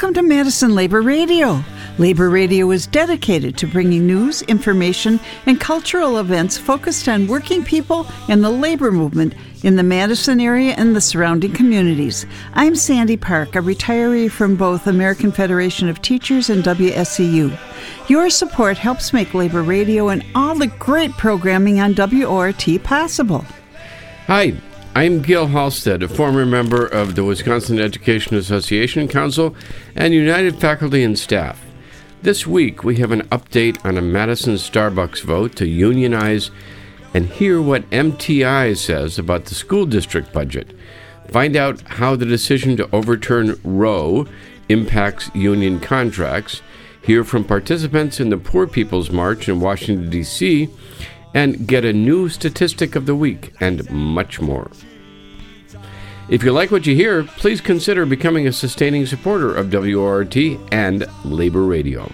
Welcome to Madison Labor Radio. Labor Radio is dedicated to bringing news, information, and cultural events focused on working people and the labor movement in the Madison area and the surrounding communities. I'm Sandy Park, a retiree from both American Federation of Teachers and WSEU. Your support helps make Labor Radio and all the great programming on WORT possible. Hi, I'm Gil Halstead, a former member of the Wisconsin Education Association Council and United Faculty and Staff. This week, we have an update on a Madison Starbucks vote to unionize and hear what MTI says about the school district budget. Find out how the decision to overturn Roe impacts union contracts. Hear from participants in the Poor People's March in Washington, D.C., and get a new statistic of the week, and much more. If you like what you hear, please consider becoming a sustaining supporter of WORT and Labor Radio.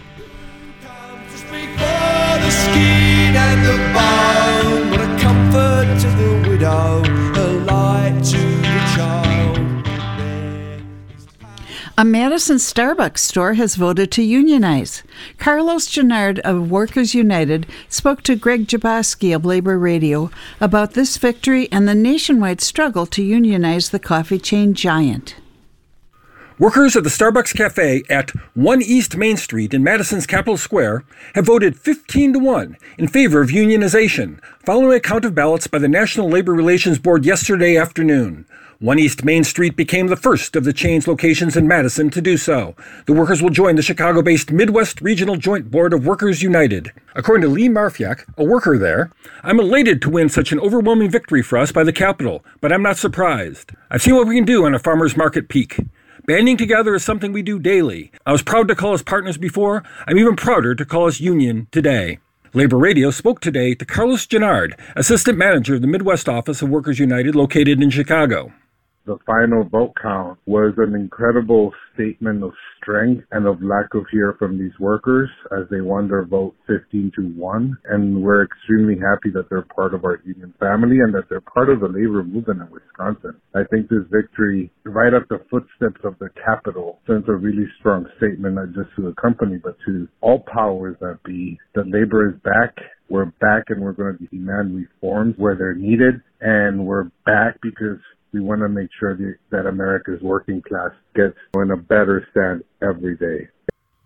A Madison Starbucks store has voted to unionize. Carlos Gennard of Workers United spoke to Greg Jaboski of Labor Radio about this victory and the nationwide struggle to unionize the coffee chain giant. Workers at the Starbucks Cafe at 1 East Main Street in Madison's Capitol Square have voted 15 to 1 in favor of unionization, following a count of ballots by the National Labor Relations Board yesterday afternoon. 1 East Main Street became the first of the chain's locations in Madison to do so. The workers will join the Chicago based Midwest Regional Joint Board of Workers United. According to Lee Marfiak, a worker there, I'm elated to win such an overwhelming victory for us by the Capitol, but I'm not surprised. I've seen what we can do on a farmer's market peak. Banding together is something we do daily. I was proud to call us partners before. I'm even prouder to call us union today. Labor Radio spoke today to Carlos Gennard, Assistant Manager of the Midwest Office of Workers United located in Chicago. The final vote count was an incredible statement of strength and of lack of fear from these workers as they won their vote 15 to 1. And we're extremely happy that they're part of our union family and that they're part of the labor movement in Wisconsin. I think this victory, right at the footsteps of the Capitol, sends a really strong statement, not just to the company, but to all powers that be, that labor is back we're back and we're going to demand reforms where they're needed. And we're back because we want to make sure that, that America's working class gets in a better stand every day.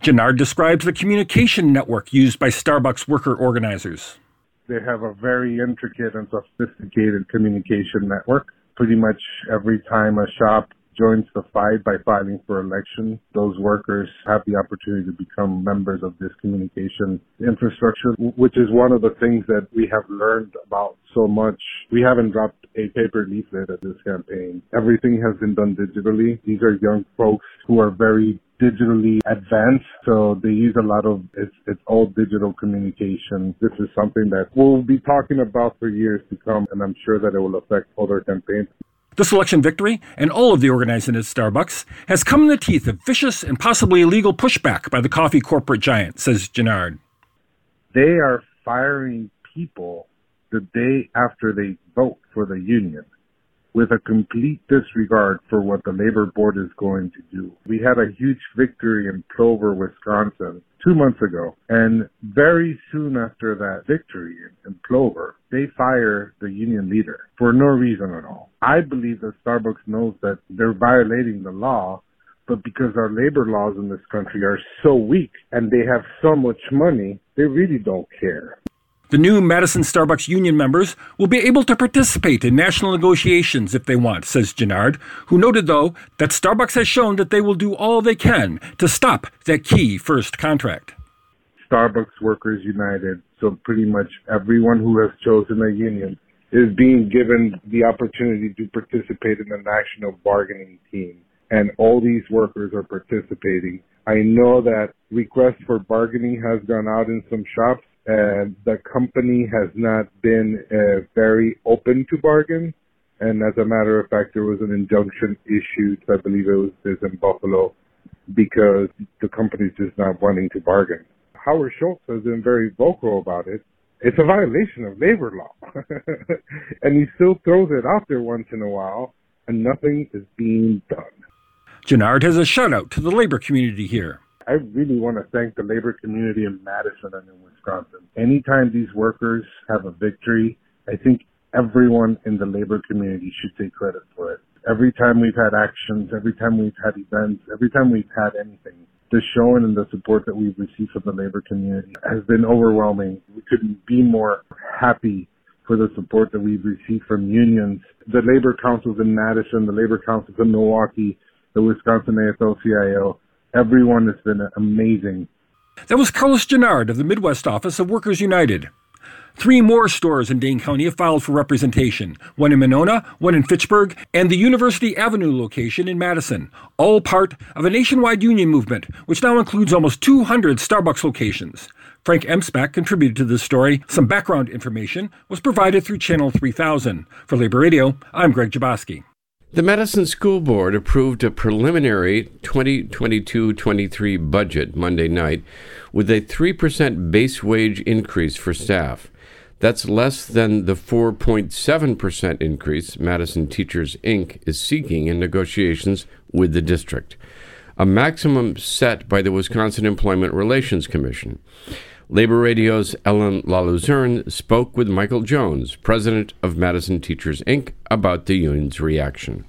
Gennard describes the communication network used by Starbucks worker organizers. They have a very intricate and sophisticated communication network. Pretty much every time a shop joins the fight by filing for election, those workers have the opportunity to become members of this communication infrastructure, which is one of the things that we have learned about so much. We haven't dropped a paper leaflet at this campaign. Everything has been done digitally. These are young folks who are very digitally advanced, so they use a lot of it's, it's all digital communication. This is something that we'll be talking about for years to come, and I'm sure that it will affect other campaigns. This election victory, and all of the organizing at Starbucks, has come in the teeth of vicious and possibly illegal pushback by the coffee corporate giant, says Gennard. They are firing people the day after they vote for the union with a complete disregard for what the labor board is going to do. We had a huge victory in Plover, Wisconsin two months ago. And very soon after that victory in, Plover, they fire the union leader for no reason at all. I believe that Starbucks knows that they're violating the law but because our labor laws in this country are so weak and they have so much money, they really don't care. The new Madison Starbucks union members will be able to participate in national negotiations if they want, says Gennard, who noted, though, that Starbucks has shown that they will do all they can to stop that key first contract. Starbucks Workers United, so pretty much everyone who has chosen a union is being given the opportunity to participate in the national bargaining team. And all these workers are participating. I know that requests for bargaining has gone out in some shops and the company has not been uh, very open to bargain. And as a matter of fact, there was an injunction issued, I believe it was this in Buffalo, because the company's just not wanting to bargain. Howard Schultz has been very vocal about it. It's a violation of labor law. and he still throws it out there once in a while, and nothing is being done. Gennard has a shout out to the labor community here. I really want to thank the labor community in Madison and in Wisconsin. Anytime these workers have a victory, I think everyone in the labor community should take credit for it. Every time we've had actions, every time we've had events, every time we've had anything, the showing and the support that we've received from the labor community has been overwhelming. We couldn't be more happy for the support that we've received from unions. The labor councils in Madison, the labor councils in Milwaukee, the Wisconsin AFL-CIO, everyone has been amazing. That was Carlos Gennard of the Midwest office of Workers United. Three more stores in Dane County have filed for representation one in Monona, one in Fitchburg, and the University Avenue location in Madison, all part of a nationwide union movement, which now includes almost 200 Starbucks locations. Frank Emspak contributed to this story. Some background information was provided through Channel 3000. For Labor Radio, I'm Greg Jaboski. The Madison School Board approved a preliminary 2022 23 budget Monday night with a 3% base wage increase for staff. That's less than the 4.7% increase Madison Teachers Inc. is seeking in negotiations with the district, a maximum set by the Wisconsin Employment Relations Commission. Labor Radio's Ellen LaLuzerne spoke with Michael Jones, president of Madison Teachers Inc., about the union's reaction.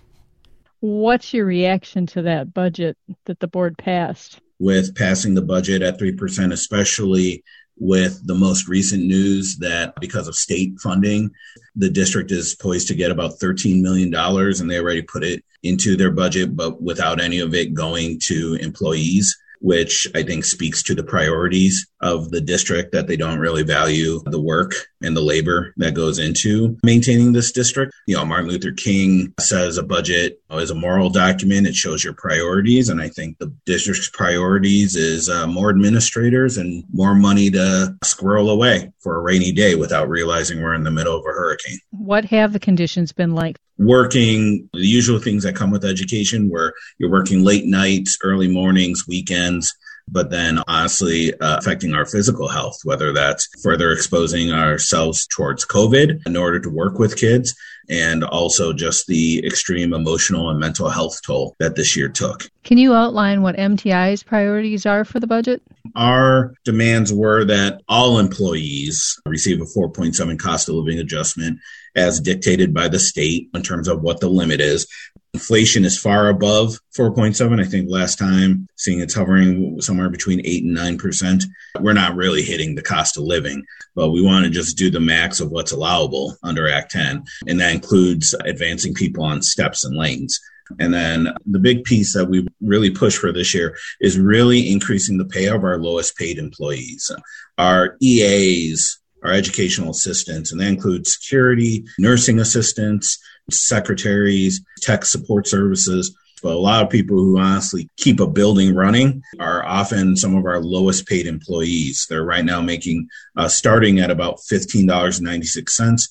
What's your reaction to that budget that the board passed? With passing the budget at 3%, especially with the most recent news that because of state funding, the district is poised to get about $13 million and they already put it into their budget, but without any of it going to employees which I think speaks to the priorities of the district that they don't really value the work and the labor that goes into maintaining this district. You know, Martin Luther King says a budget is a moral document. It shows your priorities. And I think the district's priorities is uh, more administrators and more money to squirrel away for a rainy day without realizing we're in the middle of a hurricane. What have the conditions been like? working the usual things that come with education where you're working late nights early mornings weekends but then honestly uh, affecting our physical health whether that's further exposing ourselves towards covid in order to work with kids and also just the extreme emotional and mental health toll that this year took can you outline what mti's priorities are for the budget our demands were that all employees receive a 4.7 cost of living adjustment as dictated by the state in terms of what the limit is. Inflation is far above 4.7. I think last time seeing it's hovering somewhere between 8 and 9%. We're not really hitting the cost of living, but we want to just do the max of what's allowable under Act 10. And that includes advancing people on steps and lanes. And then the big piece that we really push for this year is really increasing the pay of our lowest paid employees. Our EAs, our educational assistants, and that includes security, nursing assistants, secretaries, tech support services. But a lot of people who honestly keep a building running are often some of our lowest paid employees. They're right now making, uh, starting at about $15.96.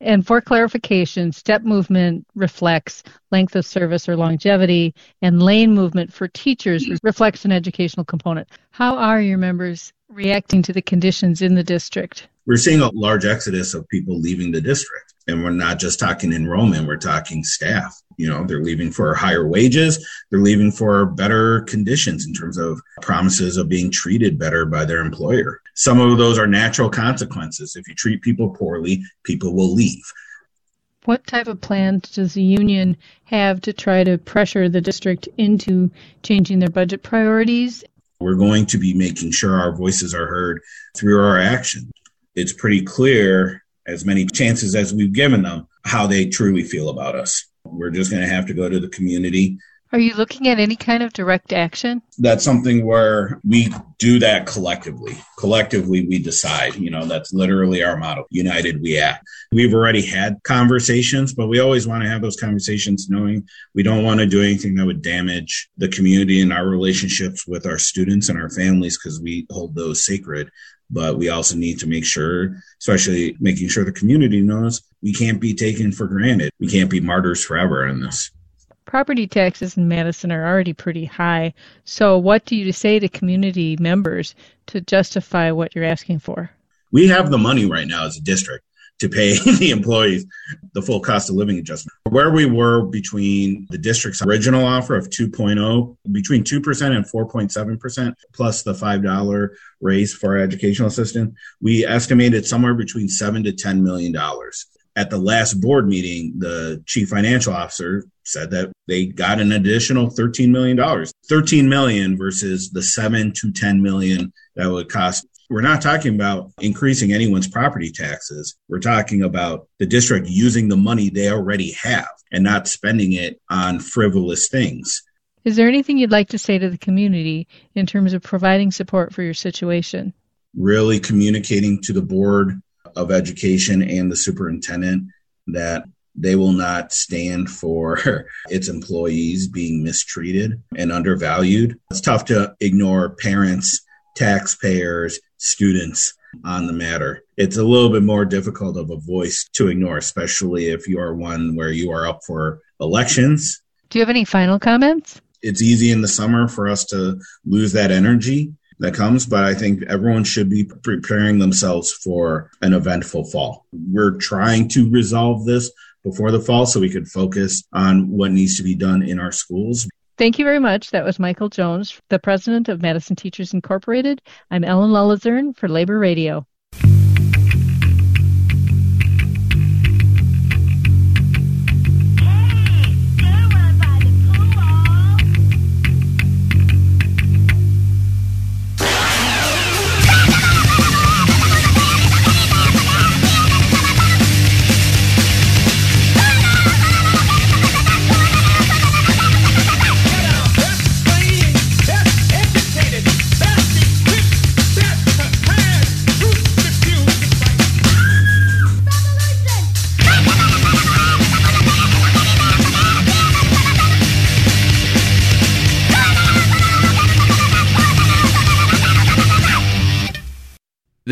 And for clarification, step movement reflects length of service or longevity, and lane movement for teachers reflects an educational component. How are your members reacting to the conditions in the district? we're seeing a large exodus of people leaving the district. And we're not just talking enrollment, we're talking staff. You know, they're leaving for higher wages, they're leaving for better conditions in terms of promises of being treated better by their employer. Some of those are natural consequences. If you treat people poorly, people will leave. What type of plans does the union have to try to pressure the district into changing their budget priorities? We're going to be making sure our voices are heard through our actions it's pretty clear, as many chances as we've given them, how they truly feel about us. We're just going to have to go to the community. Are you looking at any kind of direct action? That's something where we do that collectively. Collectively, we decide. You know, that's literally our motto United, we act. We've already had conversations, but we always want to have those conversations knowing we don't want to do anything that would damage the community and our relationships with our students and our families because we hold those sacred but we also need to make sure, especially making sure the community knows we can't be taken for granted. We can't be martyrs forever in this. Property taxes in Madison are already pretty high. So, what do you say to community members to justify what you're asking for? We have the money right now as a district to pay the employees the full cost of living adjustment. Where we were between the district's original offer of 2.0, between 2% and 4.7%, plus the $5 raise for our educational assistant, we estimated somewhere between 7 to $10 million. At the last board meeting, the chief financial officer said that they got an additional $13 million. 13 million versus the 7 to 10 million that would cost we're not talking about increasing anyone's property taxes. We're talking about the district using the money they already have and not spending it on frivolous things. Is there anything you'd like to say to the community in terms of providing support for your situation? Really communicating to the Board of Education and the superintendent that they will not stand for its employees being mistreated and undervalued. It's tough to ignore parents, taxpayers, students on the matter. It's a little bit more difficult of a voice to ignore, especially if you are one where you are up for elections. Do you have any final comments? It's easy in the summer for us to lose that energy that comes, but I think everyone should be preparing themselves for an eventful fall. We're trying to resolve this before the fall so we could focus on what needs to be done in our schools. Thank you very much. That was Michael Jones, the president of Madison Teachers Incorporated. I'm Ellen LaLuzerne for Labor Radio.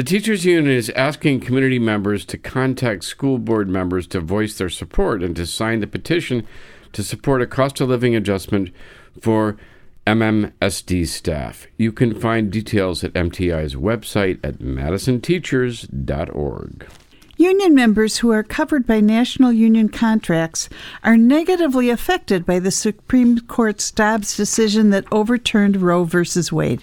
The Teachers Union is asking community members to contact school board members to voice their support and to sign the petition to support a cost of living adjustment for MMSD staff. You can find details at MTI's website at madisonteachers.org. Union members who are covered by national union contracts are negatively affected by the Supreme Court's Dobbs decision that overturned Roe v. Wade.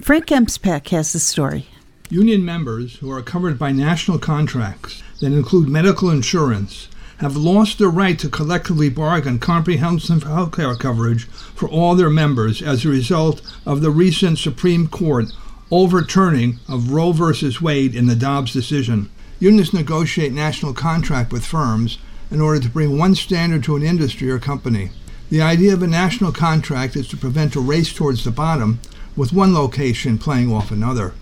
Frank Emspak has the story. Union members who are covered by national contracts that include medical insurance have lost their right to collectively bargain comprehensive health care coverage for all their members as a result of the recent Supreme Court overturning of Roe v. Wade in the Dobbs decision. Unions negotiate national contract with firms in order to bring one standard to an industry or company. The idea of a national contract is to prevent a race towards the bottom with one location playing off another.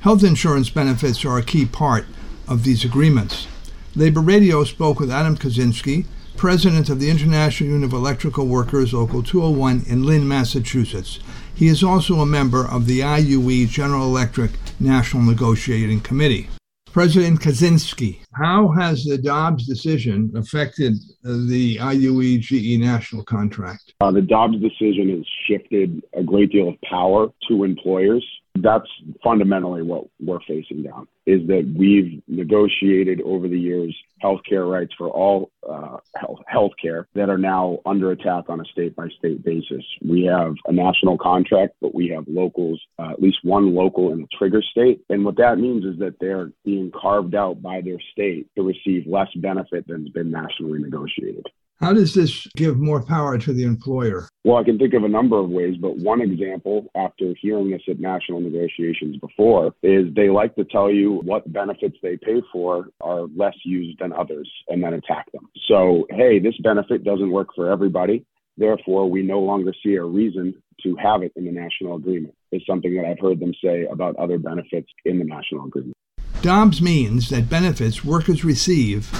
Health insurance benefits are a key part of these agreements. Labor Radio spoke with Adam Kaczynski, president of the International Union of Electrical Workers, Local 201 in Lynn, Massachusetts. He is also a member of the IUE General Electric National Negotiating Committee. President Kaczynski, how has the Dobbs decision affected the IUE GE national contract? Uh, the Dobbs decision has shifted a great deal of power to employers that's fundamentally what we're facing down is that we've negotiated over the years healthcare rights for all uh, health healthcare that are now under attack on a state by state basis. We have a national contract, but we have locals, uh, at least one local in the trigger state. And what that means is that they're being carved out by their state to receive less benefit than's been nationally negotiated. How does this give more power to the employer? Well, I can think of a number of ways, but one example, after hearing this at national negotiations before, is they like to tell you what benefits they pay for are less used than others and then attack them. So, hey, this benefit doesn't work for everybody. Therefore, we no longer see a reason to have it in the national agreement, is something that I've heard them say about other benefits in the national agreement. Dobbs means that benefits workers receive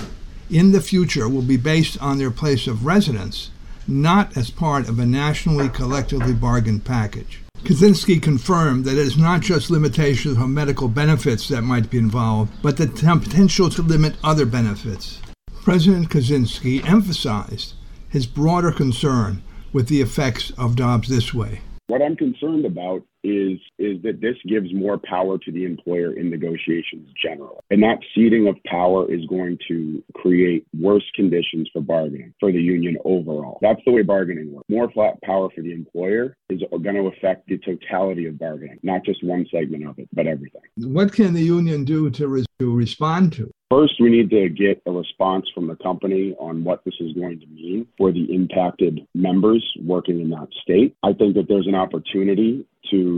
in the future will be based on their place of residence, not as part of a nationally collectively bargained package. Kaczynski confirmed that it is not just limitations on medical benefits that might be involved, but the potential to limit other benefits. President Kaczynski emphasized his broader concern with the effects of Dobbs this way. What I'm concerned about is is that this gives more power to the employer in negotiations generally. And that ceding of power is going to create worse conditions for bargaining for the union overall. That's the way bargaining works. More flat power for the employer is going to affect the totality of bargaining, not just one segment of it, but everything. What can the union do to, re- to respond to? First, we need to get a response from the company on what this is going to mean for the impacted members working in that state. I think that there's an opportunity to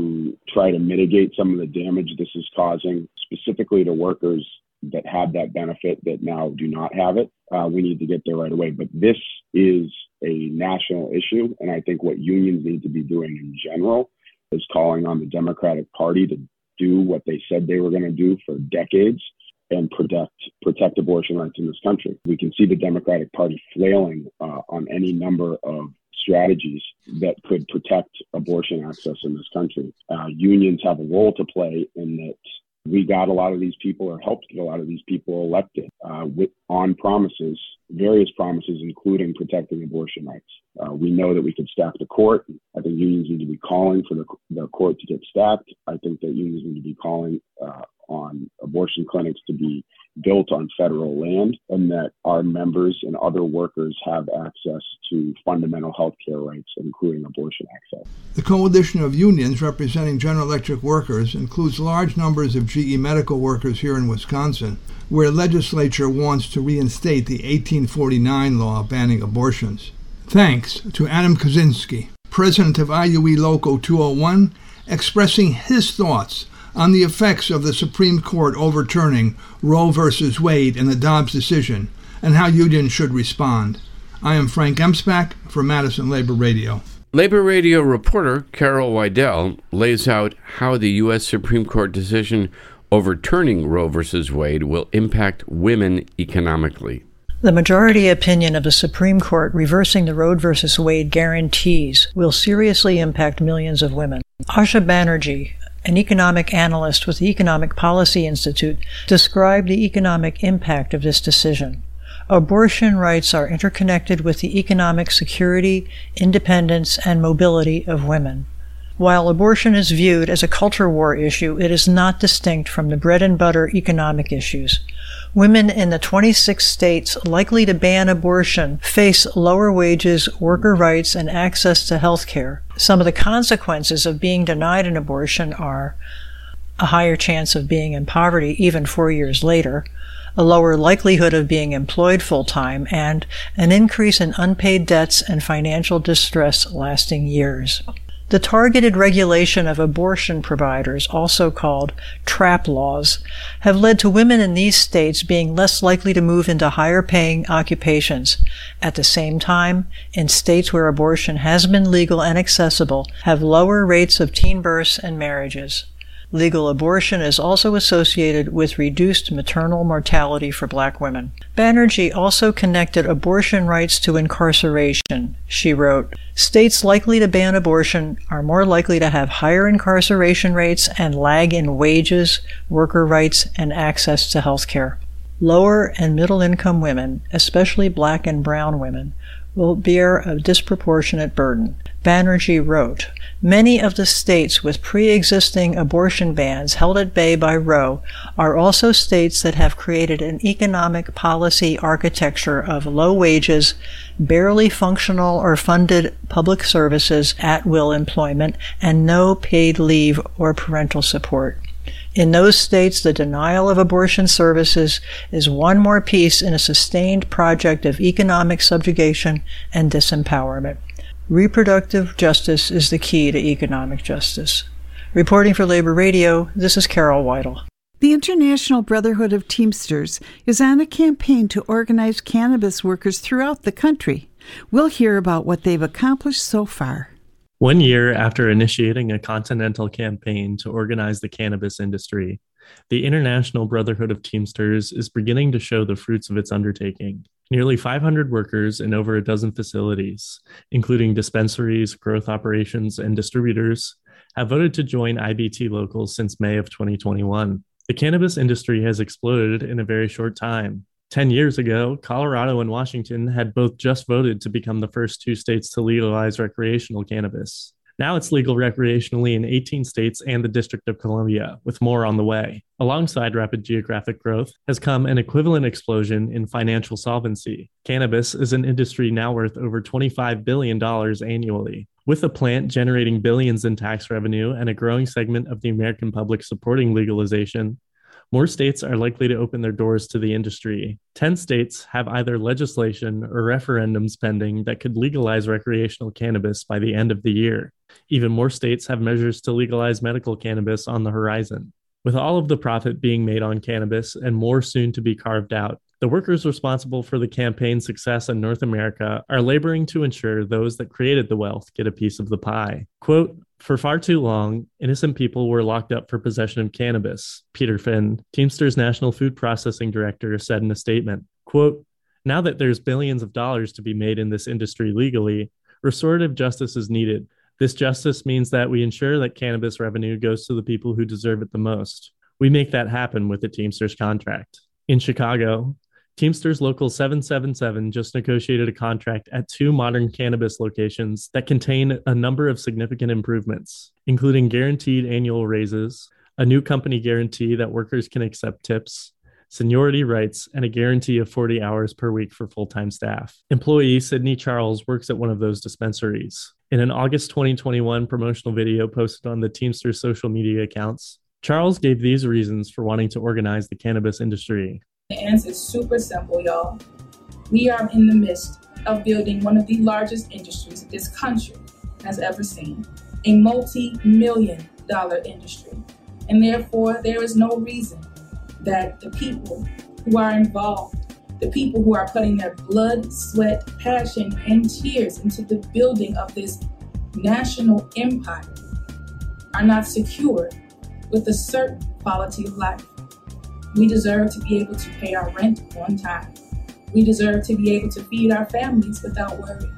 try to mitigate some of the damage this is causing, specifically to workers that have that benefit that now do not have it. Uh, we need to get there right away. But this is a national issue. And I think what unions need to be doing in general is calling on the Democratic Party to do what they said they were going to do for decades and protect protect abortion rights in this country. We can see the Democratic Party flailing uh, on any number of strategies that could protect abortion access in this country. Uh, unions have a role to play in that we got a lot of these people or helped get a lot of these people elected uh, with, on promises, various promises, including protecting abortion rights. Uh, we know that we could stack the court. I think unions need to be calling for the, the court to get stacked. I think that unions need to be calling uh, on abortion clinics to be built on federal land and that our members and other workers have access to fundamental health care rights, including abortion access. The coalition of unions representing General Electric workers includes large numbers of GE medical workers here in Wisconsin, where legislature wants to reinstate the 1849 law banning abortions. Thanks to Adam Kaczynski, president of IUE Local 201, expressing his thoughts on the effects of the Supreme Court overturning Roe v. Wade and the Dobbs decision and how unions should respond. I am Frank Emspak for Madison Labor Radio. Labor Radio reporter Carol Weidel lays out how the U.S. Supreme Court decision overturning Roe v. Wade will impact women economically. The majority opinion of the Supreme Court reversing the Roe v. Wade guarantees will seriously impact millions of women. Asha Banerjee, an economic analyst with the Economic Policy Institute, described the economic impact of this decision. Abortion rights are interconnected with the economic security, independence, and mobility of women. While abortion is viewed as a culture war issue, it is not distinct from the bread and butter economic issues. Women in the 26 states likely to ban abortion face lower wages, worker rights, and access to health care. Some of the consequences of being denied an abortion are a higher chance of being in poverty even four years later, a lower likelihood of being employed full time, and an increase in unpaid debts and financial distress lasting years. The targeted regulation of abortion providers, also called trap laws, have led to women in these states being less likely to move into higher paying occupations. At the same time, in states where abortion has been legal and accessible, have lower rates of teen births and marriages. Legal abortion is also associated with reduced maternal mortality for black women. Banerjee also connected abortion rights to incarceration. She wrote, States likely to ban abortion are more likely to have higher incarceration rates and lag in wages, worker rights, and access to health care. Lower and middle income women, especially black and brown women, will bear a disproportionate burden. Banerjee wrote, Many of the states with pre-existing abortion bans held at bay by Roe are also states that have created an economic policy architecture of low wages, barely functional or funded public services, at-will employment, and no paid leave or parental support. In those states, the denial of abortion services is one more piece in a sustained project of economic subjugation and disempowerment. Reproductive justice is the key to economic justice. Reporting for Labor Radio, this is Carol Weidel. The International Brotherhood of Teamsters is on a campaign to organize cannabis workers throughout the country. We'll hear about what they've accomplished so far. One year after initiating a continental campaign to organize the cannabis industry, the International Brotherhood of Teamsters is beginning to show the fruits of its undertaking. Nearly 500 workers in over a dozen facilities, including dispensaries, growth operations, and distributors, have voted to join IBT locals since May of 2021. The cannabis industry has exploded in a very short time. 10 years ago, Colorado and Washington had both just voted to become the first two states to legalize recreational cannabis. Now it's legal recreationally in 18 states and the District of Columbia, with more on the way. Alongside rapid geographic growth has come an equivalent explosion in financial solvency. Cannabis is an industry now worth over $25 billion annually. With a plant generating billions in tax revenue and a growing segment of the American public supporting legalization, more states are likely to open their doors to the industry. 10 states have either legislation or referendums pending that could legalize recreational cannabis by the end of the year. Even more states have measures to legalize medical cannabis on the horizon. With all of the profit being made on cannabis and more soon to be carved out, the workers responsible for the campaign's success in North America are laboring to ensure those that created the wealth get a piece of the pie. Quote, for far too long, innocent people were locked up for possession of cannabis, Peter Finn, Teamster's National Food Processing Director, said in a statement. Quote, now that there's billions of dollars to be made in this industry legally, restorative justice is needed. This justice means that we ensure that cannabis revenue goes to the people who deserve it the most. We make that happen with the Teamsters contract. In Chicago, Teamsters Local 777 just negotiated a contract at two modern cannabis locations that contain a number of significant improvements, including guaranteed annual raises, a new company guarantee that workers can accept tips, seniority rights, and a guarantee of 40 hours per week for full time staff. Employee Sydney Charles works at one of those dispensaries. In an August 2021 promotional video posted on the Teamsters social media accounts, Charles gave these reasons for wanting to organize the cannabis industry. The answer is super simple, y'all. We are in the midst of building one of the largest industries this country has ever seen a multi million dollar industry. And therefore, there is no reason that the people who are involved, the people who are putting their blood, sweat, passion, and tears into the building of this national empire, are not secure with a certain quality of life. We deserve to be able to pay our rent on time. We deserve to be able to feed our families without worry.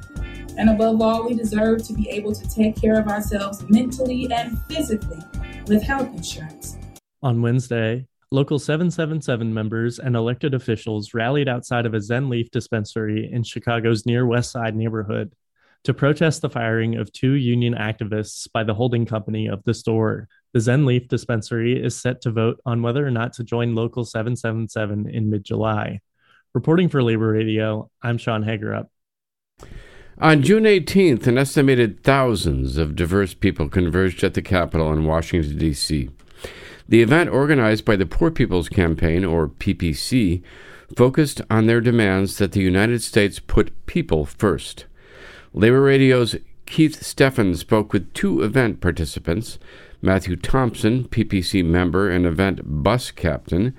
And above all, we deserve to be able to take care of ourselves mentally and physically with health insurance. On Wednesday, local 777 members and elected officials rallied outside of a Zen Leaf dispensary in Chicago's near West Side neighborhood to protest the firing of two union activists by the holding company of the store. The Zen Leaf dispensary is set to vote on whether or not to join Local 777 in mid July. Reporting for Labor Radio, I'm Sean Hagerup. On June 18th, an estimated thousands of diverse people converged at the Capitol in Washington, D.C. The event, organized by the Poor People's Campaign, or PPC, focused on their demands that the United States put people first. Labor Radio's Keith Steffen spoke with two event participants Matthew Thompson, PPC member and event bus captain,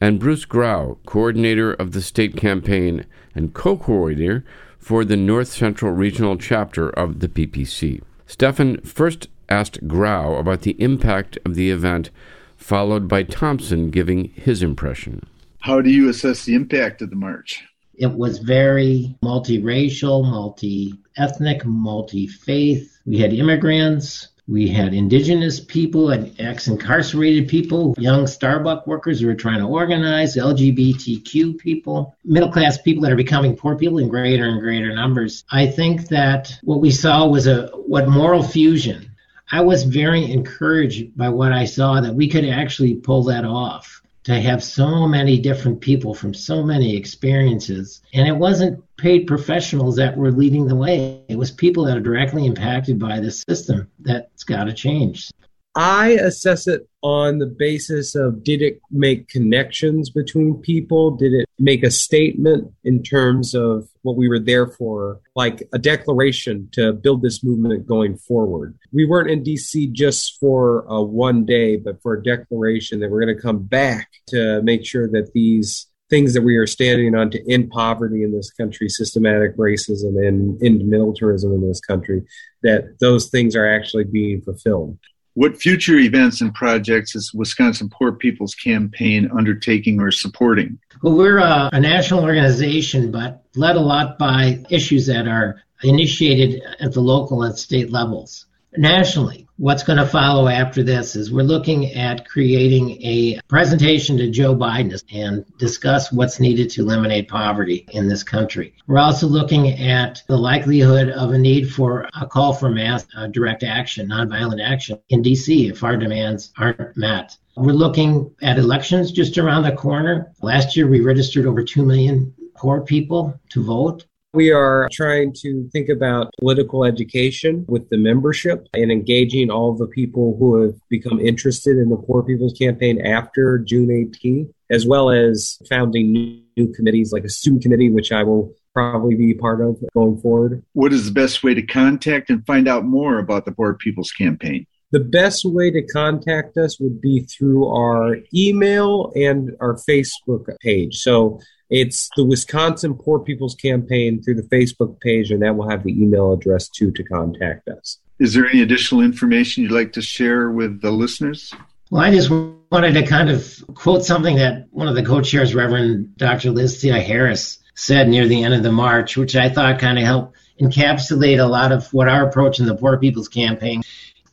and Bruce Grau, coordinator of the state campaign and co coordinator for the North Central Regional Chapter of the PPC. Steffen first asked Grau about the impact of the event, followed by Thompson giving his impression. How do you assess the impact of the march? It was very multiracial, multi ethnic, multi faith. We had immigrants, we had indigenous people and ex incarcerated people, young Starbucks workers who were trying to organize, LGBTQ people, middle class people that are becoming poor people in greater and greater numbers. I think that what we saw was a what moral fusion. I was very encouraged by what I saw that we could actually pull that off to have so many different people from so many experiences. And it wasn't paid professionals that were leading the way, it was people that are directly impacted by the system that's got to change. I assess it on the basis of did it make connections between people? Did it make a statement in terms of what we were there for, like a declaration to build this movement going forward? We weren't in DC just for a one day, but for a declaration that we're going to come back to make sure that these things that we are standing on to end poverty in this country, systematic racism, and end militarism in this country, that those things are actually being fulfilled. What future events and projects is Wisconsin Poor People's Campaign undertaking or supporting? Well, we're a, a national organization, but led a lot by issues that are initiated at the local and state levels. Nationally. What's going to follow after this is we're looking at creating a presentation to Joe Biden and discuss what's needed to eliminate poverty in this country. We're also looking at the likelihood of a need for a call for mass uh, direct action, nonviolent action in DC if our demands aren't met. We're looking at elections just around the corner. Last year, we registered over 2 million poor people to vote. We are trying to think about political education with the membership and engaging all the people who have become interested in the Poor People's Campaign after June 18th, as well as founding new, new committees like a student committee, which I will probably be part of going forward. What is the best way to contact and find out more about the Poor People's Campaign? The best way to contact us would be through our email and our Facebook page. So it's the Wisconsin Poor People's Campaign through the Facebook page, and that will have the email address too to contact us. Is there any additional information you'd like to share with the listeners? Well, I just wanted to kind of quote something that one of the co-chairs, Reverend Dr. Liz Theoharis, said near the end of the march, which I thought kind of helped encapsulate a lot of what our approach in the Poor People's Campaign.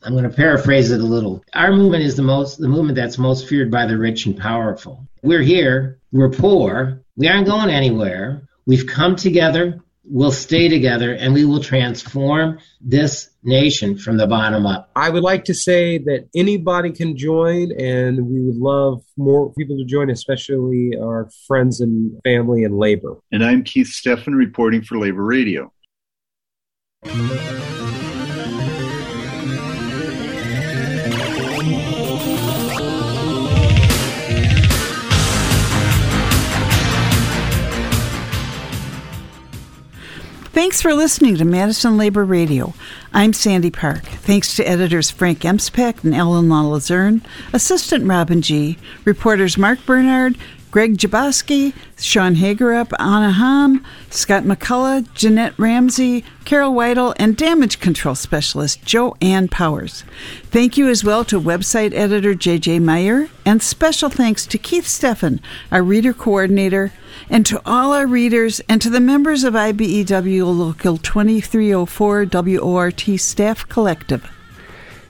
I'm going to paraphrase it a little. Our movement is the most the movement that's most feared by the rich and powerful. We're here, we're poor, we aren't going anywhere. We've come together, we'll stay together, and we will transform this nation from the bottom up. I would like to say that anybody can join, and we would love more people to join, especially our friends and family and labor. And I'm Keith Steffen reporting for Labor Radio. Thanks for listening to Madison Labor Radio. I'm Sandy Park. Thanks to editors Frank Emspak and Ellen LaLuzerne, assistant Robin G., reporters Mark Bernard, Greg Jaboski, Sean Hagerup, Anna Ham, Scott McCullough, Jeanette Ramsey, Carol Weidel, and damage control specialist Joanne Powers. Thank you as well to website editor JJ Meyer, and special thanks to Keith Steffen, our reader coordinator, and to all our readers and to the members of IBEW Local 2304 WORT Staff Collective.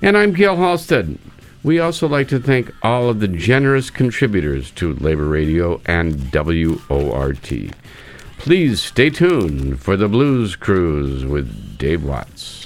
And I'm Gail Halstead. We also like to thank all of the generous contributors to Labor Radio and WORT. Please stay tuned for the Blues Cruise with Dave Watts.